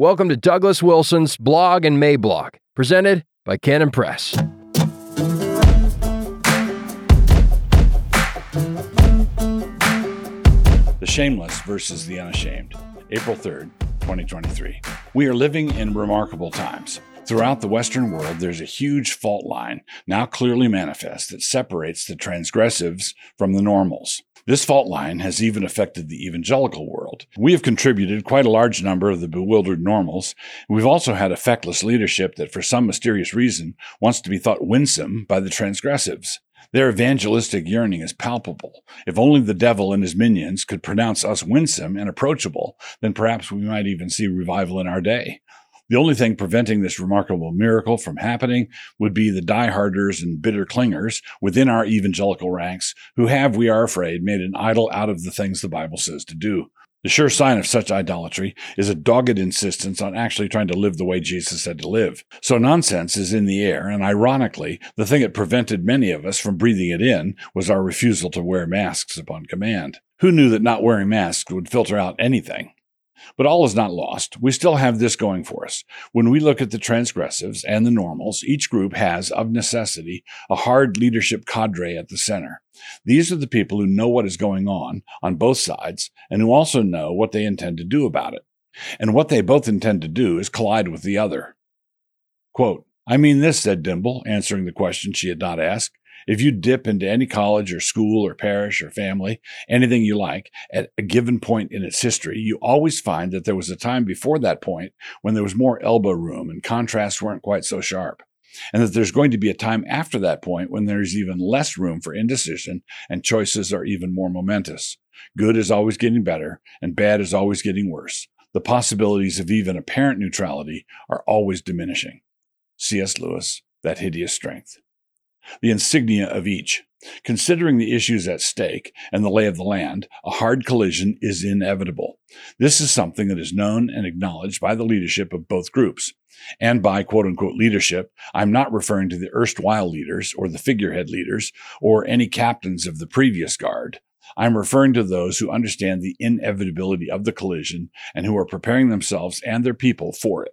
Welcome to Douglas Wilson's Blog and Mablog, presented by Canon Press. The Shameless versus the Unashamed, April 3rd, 2023. We are living in remarkable times. Throughout the Western world, there's a huge fault line, now clearly manifest, that separates the transgressives from the normals. This fault line has even affected the evangelical world. We have contributed quite a large number of the bewildered normals. We've also had a feckless leadership that, for some mysterious reason, wants to be thought winsome by the transgressives. Their evangelistic yearning is palpable. If only the devil and his minions could pronounce us winsome and approachable, then perhaps we might even see revival in our day. The only thing preventing this remarkable miracle from happening would be the dieharders and bitter clingers within our evangelical ranks who have, we are afraid, made an idol out of the things the Bible says to do. The sure sign of such idolatry is a dogged insistence on actually trying to live the way Jesus said to live. So nonsense is in the air, and ironically, the thing that prevented many of us from breathing it in was our refusal to wear masks upon command. Who knew that not wearing masks would filter out anything? But all is not lost. We still have this going for us. When we look at the transgressives and the normals, each group has, of necessity, a hard leadership cadre at the center. These are the people who know what is going on on both sides and who also know what they intend to do about it. And what they both intend to do is collide with the other. Quote, I mean this, said Dimble, answering the question she had not asked. If you dip into any college or school or parish or family, anything you like, at a given point in its history, you always find that there was a time before that point when there was more elbow room and contrasts weren't quite so sharp. And that there's going to be a time after that point when there's even less room for indecision and choices are even more momentous. Good is always getting better and bad is always getting worse. The possibilities of even apparent neutrality are always diminishing. C.S. Lewis, That Hideous Strength the insignia of each. Considering the issues at stake and the lay of the land, a hard collision is inevitable. This is something that is known and acknowledged by the leadership of both groups. And by quote unquote leadership, I'm not referring to the erstwhile leaders or the figurehead leaders or any captains of the previous guard. I'm referring to those who understand the inevitability of the collision and who are preparing themselves and their people for it.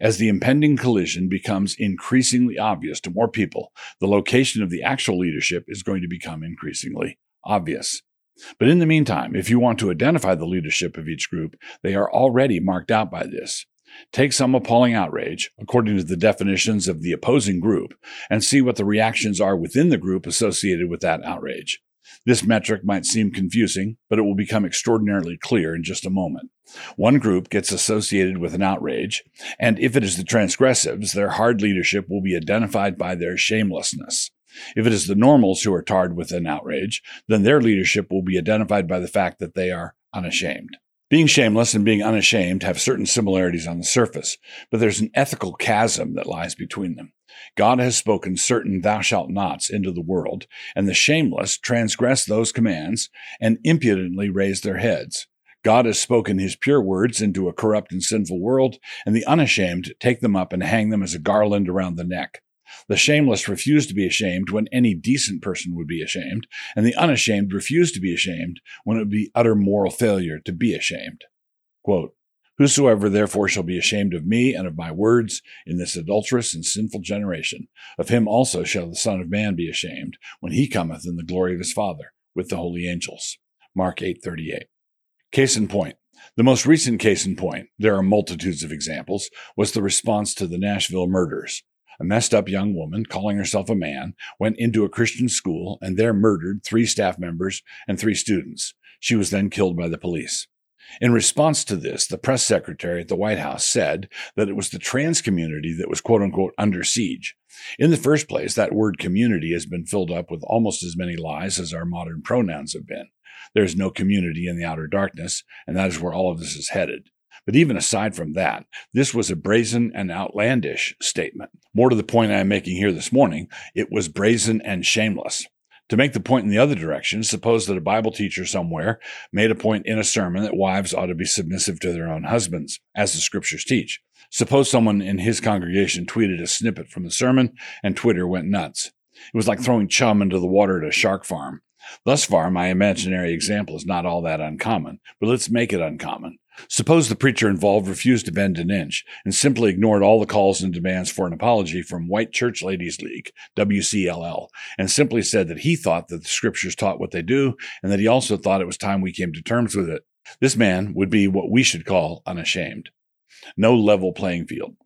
As the impending collision becomes increasingly obvious to more people, the location of the actual leadership is going to become increasingly obvious. But in the meantime, if you want to identify the leadership of each group, they are already marked out by this. Take some appalling outrage, according to the definitions of the opposing group, and see what the reactions are within the group associated with that outrage. This metric might seem confusing, but it will become extraordinarily clear in just a moment. One group gets associated with an outrage, and if it is the transgressives, their hard leadership will be identified by their shamelessness. If it is the normals who are tarred with an outrage, then their leadership will be identified by the fact that they are unashamed. Being shameless and being unashamed have certain similarities on the surface, but there's an ethical chasm that lies between them. God has spoken certain thou shalt nots into the world, and the shameless transgress those commands and impudently raise their heads. God has spoken his pure words into a corrupt and sinful world, and the unashamed take them up and hang them as a garland around the neck. The shameless refuse to be ashamed when any decent person would be ashamed, and the unashamed refuse to be ashamed when it would be utter moral failure to be ashamed. Quote, Whosoever therefore shall be ashamed of me and of my words in this adulterous and sinful generation, of him also shall the Son of Man be ashamed when he cometh in the glory of his Father with the holy angels. Mark 8:38. Case in point. The most recent case in point, there are multitudes of examples, was the response to the Nashville murders. A messed up young woman, calling herself a man, went into a Christian school and there murdered three staff members and three students. She was then killed by the police. In response to this, the press secretary at the White House said that it was the trans community that was quote unquote under siege. In the first place, that word community has been filled up with almost as many lies as our modern pronouns have been. There is no community in the outer darkness, and that is where all of this is headed. But even aside from that, this was a brazen and outlandish statement. More to the point I am making here this morning, it was brazen and shameless. To make the point in the other direction, suppose that a Bible teacher somewhere made a point in a sermon that wives ought to be submissive to their own husbands, as the scriptures teach. Suppose someone in his congregation tweeted a snippet from the sermon and Twitter went nuts. It was like throwing chum into the water at a shark farm. Thus far, my imaginary example is not all that uncommon, but let's make it uncommon. Suppose the preacher involved refused to bend an inch and simply ignored all the calls and demands for an apology from White Church Ladies League, WCLL, and simply said that he thought that the scriptures taught what they do and that he also thought it was time we came to terms with it. This man would be what we should call unashamed. No level playing field.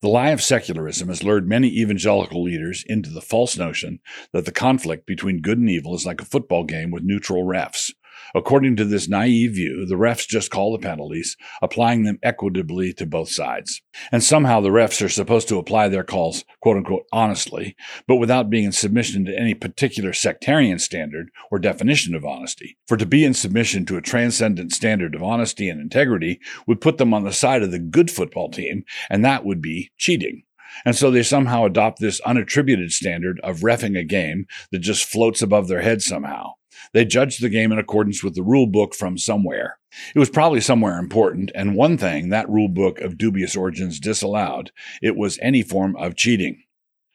The lie of secularism has lured many evangelical leaders into the false notion that the conflict between good and evil is like a football game with neutral refs. According to this naive view, the refs just call the penalties, applying them equitably to both sides. And somehow the refs are supposed to apply their calls, quote unquote, honestly, but without being in submission to any particular sectarian standard or definition of honesty. For to be in submission to a transcendent standard of honesty and integrity would put them on the side of the good football team, and that would be cheating. And so they somehow adopt this unattributed standard of refing a game that just floats above their head somehow. They judged the game in accordance with the rule book from somewhere. It was probably somewhere important, and one thing that rule book of dubious origins disallowed it was any form of cheating.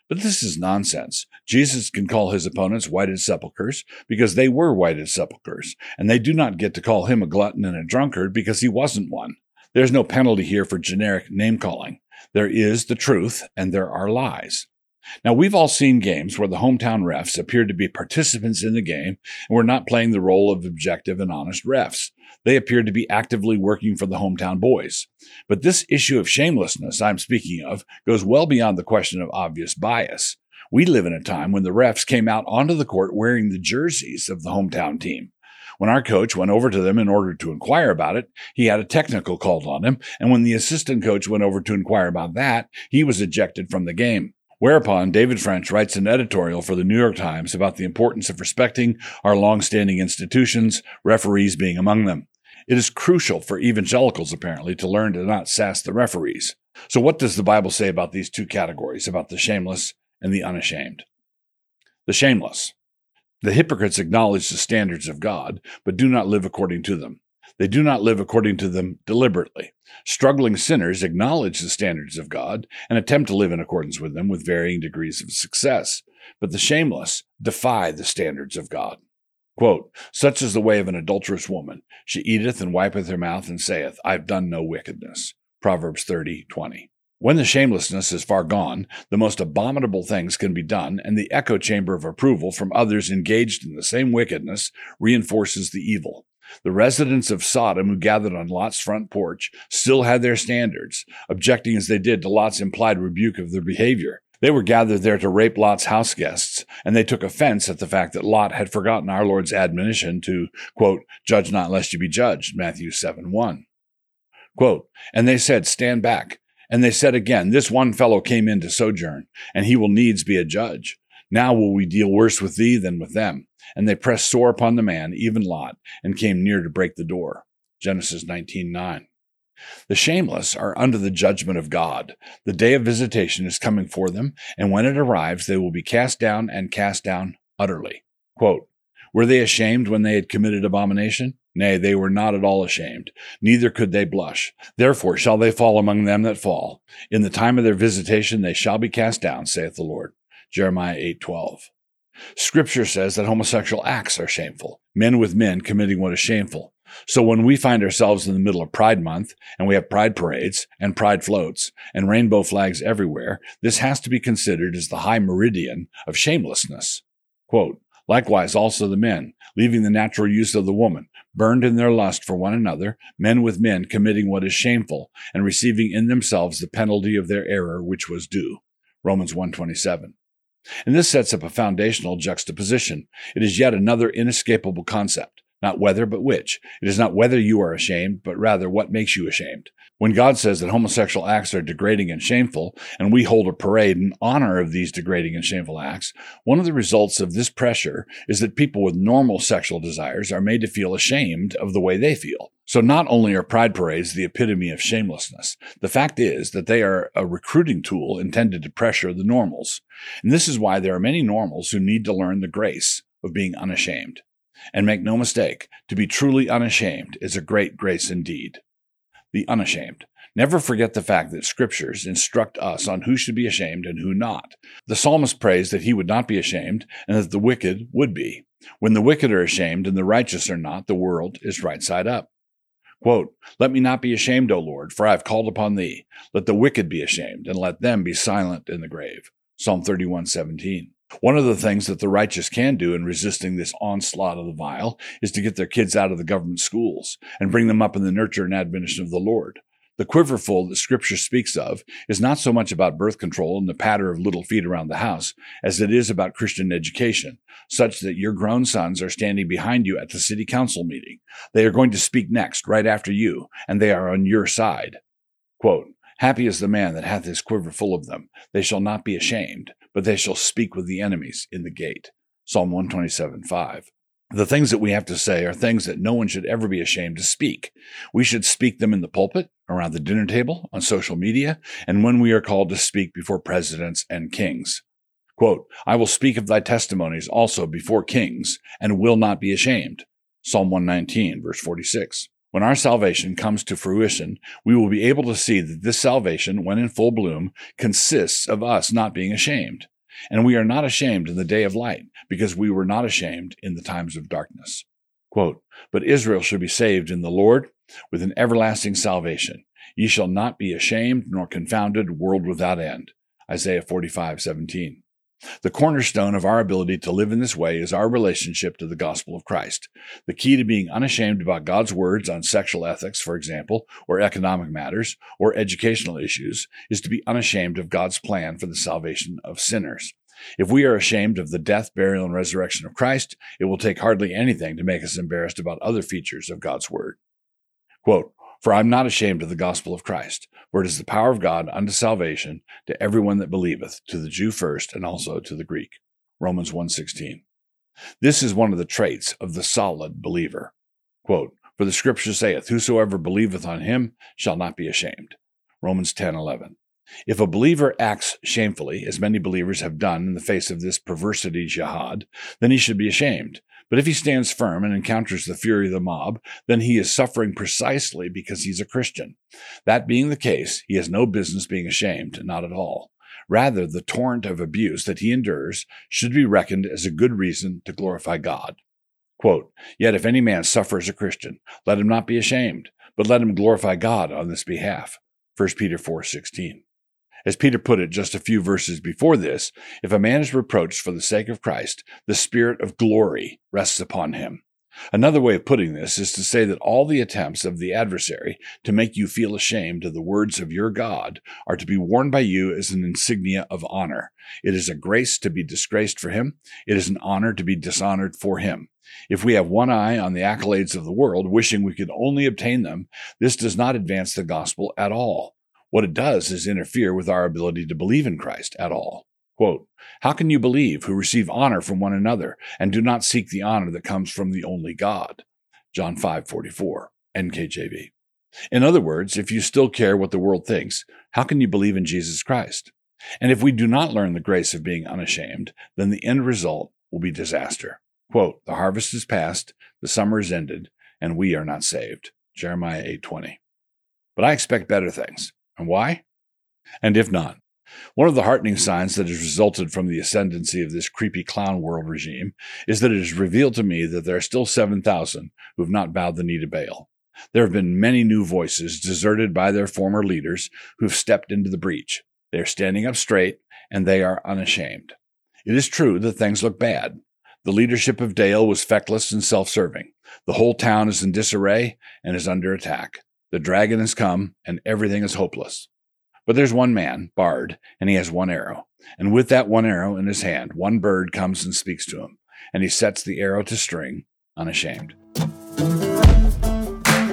But this is nonsense. Jesus can call his opponents whited sepulchres because they were whited sepulchres, and they do not get to call him a glutton and a drunkard because he wasn't one. There's no penalty here for generic name calling. There is the truth, and there are lies. Now, we've all seen games where the hometown refs appeared to be participants in the game and were not playing the role of objective and honest refs. They appeared to be actively working for the hometown boys. But this issue of shamelessness I'm speaking of goes well beyond the question of obvious bias. We live in a time when the refs came out onto the court wearing the jerseys of the hometown team. When our coach went over to them in order to inquire about it, he had a technical called on him. And when the assistant coach went over to inquire about that, he was ejected from the game. Whereupon David French writes an editorial for the New York Times about the importance of respecting our long-standing institutions, referees being among them. It is crucial for evangelicals, apparently, to learn to not sass the referees. So, what does the Bible say about these two categories, about the shameless and the unashamed? The shameless. The hypocrites acknowledge the standards of God, but do not live according to them. They do not live according to them deliberately. Struggling sinners acknowledge the standards of God and attempt to live in accordance with them with varying degrees of success. But the shameless defy the standards of God. Quote, Such is the way of an adulterous woman. She eateth and wipeth her mouth and saith, I've done no wickedness. Proverbs 30, 20. When the shamelessness is far gone, the most abominable things can be done, and the echo chamber of approval from others engaged in the same wickedness reinforces the evil. The residents of Sodom who gathered on Lot's front porch still had their standards, objecting as they did to Lot's implied rebuke of their behavior. They were gathered there to rape Lot's house guests, and they took offense at the fact that Lot had forgotten our Lord's admonition to, quote, judge not lest you be judged, Matthew 7 1. Quote, and they said, Stand back. And they said again, This one fellow came in to sojourn, and he will needs be a judge. Now will we deal worse with thee than with them. And they pressed sore upon the man, even Lot, and came near to break the door. Genesis 19:9. The shameless are under the judgment of God. The day of visitation is coming for them, and when it arrives, they will be cast down and cast down utterly. Quote, were they ashamed when they had committed abomination? Nay, they were not at all ashamed, neither could they blush. Therefore shall they fall among them that fall. In the time of their visitation they shall be cast down, saith the Lord. Jeremiah 8:12. Scripture says that homosexual acts are shameful, men with men committing what is shameful. So when we find ourselves in the middle of Pride Month and we have pride parades and pride floats and rainbow flags everywhere, this has to be considered as the high meridian of shamelessness. Quote, Likewise also the men, leaving the natural use of the woman, burned in their lust for one another, men with men committing what is shameful and receiving in themselves the penalty of their error which was due. Romans 127. And this sets up a foundational juxtaposition. It is yet another inescapable concept. Not whether, but which. It is not whether you are ashamed, but rather what makes you ashamed. When God says that homosexual acts are degrading and shameful, and we hold a parade in honor of these degrading and shameful acts, one of the results of this pressure is that people with normal sexual desires are made to feel ashamed of the way they feel. So not only are pride parades the epitome of shamelessness, the fact is that they are a recruiting tool intended to pressure the normals. And this is why there are many normals who need to learn the grace of being unashamed. And make no mistake, to be truly unashamed is a great grace indeed. The unashamed. Never forget the fact that scriptures instruct us on who should be ashamed and who not. The psalmist prays that he would not be ashamed and that the wicked would be. When the wicked are ashamed and the righteous are not, the world is right side up. Quote, Let me not be ashamed, O Lord, for I have called upon thee. Let the wicked be ashamed, and let them be silent in the grave. Psalm 31, 17. One of the things that the righteous can do in resisting this onslaught of the vile is to get their kids out of the government schools and bring them up in the nurture and admonition of the Lord. The quiverful that scripture speaks of is not so much about birth control and the patter of little feet around the house as it is about Christian education, such that your grown sons are standing behind you at the city council meeting. They are going to speak next, right after you, and they are on your side. Quote, Happy is the man that hath his quiver full of them. They shall not be ashamed, but they shall speak with the enemies in the gate. Psalm 127, 5. The things that we have to say are things that no one should ever be ashamed to speak. We should speak them in the pulpit, around the dinner table, on social media, and when we are called to speak before presidents and kings. Quote, I will speak of thy testimonies also before kings, and will not be ashamed. Psalm 119, verse 46. When our salvation comes to fruition, we will be able to see that this salvation, when in full bloom, consists of us not being ashamed. And we are not ashamed in the day of light, because we were not ashamed in the times of darkness. Quote, but Israel shall be saved in the Lord with an everlasting salvation. Ye shall not be ashamed nor confounded, world without end. Isaiah 45, 17. The cornerstone of our ability to live in this way is our relationship to the gospel of Christ. The key to being unashamed about God's words on sexual ethics, for example, or economic matters, or educational issues, is to be unashamed of God's plan for the salvation of sinners. If we are ashamed of the death, burial, and resurrection of Christ, it will take hardly anything to make us embarrassed about other features of God's word. Quote, for I'm not ashamed of the gospel of Christ, for it is the power of God unto salvation to everyone that believeth, to the Jew first, and also to the Greek. Romans 1.16. This is one of the traits of the solid believer. Quote, For the scripture saith, Whosoever believeth on him shall not be ashamed. Romans 10.11. If a believer acts shamefully, as many believers have done in the face of this perversity jihad, then he should be ashamed, but if he stands firm and encounters the fury of the mob, then he is suffering precisely because he's a Christian. That being the case, he has no business being ashamed, not at all. Rather, the torrent of abuse that he endures should be reckoned as a good reason to glorify God. Quote, Yet if any man suffer as a Christian, let him not be ashamed, but let him glorify God on this behalf. 1 Peter 4:16. As Peter put it just a few verses before this, if a man is reproached for the sake of Christ, the spirit of glory rests upon him. Another way of putting this is to say that all the attempts of the adversary to make you feel ashamed of the words of your God are to be worn by you as an insignia of honor. It is a grace to be disgraced for him. It is an honor to be dishonored for him. If we have one eye on the accolades of the world, wishing we could only obtain them, this does not advance the gospel at all. What it does is interfere with our ability to believe in Christ at all. Quote, How can you believe who receive honor from one another and do not seek the honor that comes from the only God? John 5:44 NKJV. In other words, if you still care what the world thinks, how can you believe in Jesus Christ? And if we do not learn the grace of being unashamed, then the end result will be disaster. Quote, the harvest is past, the summer is ended, and we are not saved. Jeremiah 8:20. But I expect better things. And why? And if not, one of the heartening signs that has resulted from the ascendancy of this creepy clown world regime is that it has revealed to me that there are still 7,000 who have not bowed the knee to Baal. There have been many new voices deserted by their former leaders who have stepped into the breach. They are standing up straight and they are unashamed. It is true that things look bad. The leadership of Dale was feckless and self serving. The whole town is in disarray and is under attack. The dragon has come, and everything is hopeless. But there's one man, Bard, and he has one arrow. And with that one arrow in his hand, one bird comes and speaks to him, and he sets the arrow to string, unashamed.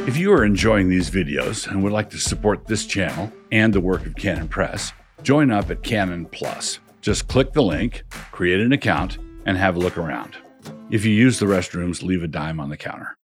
If you are enjoying these videos and would like to support this channel and the work of Canon Press, join up at Canon Plus. Just click the link, create an account, and have a look around. If you use the restrooms, leave a dime on the counter.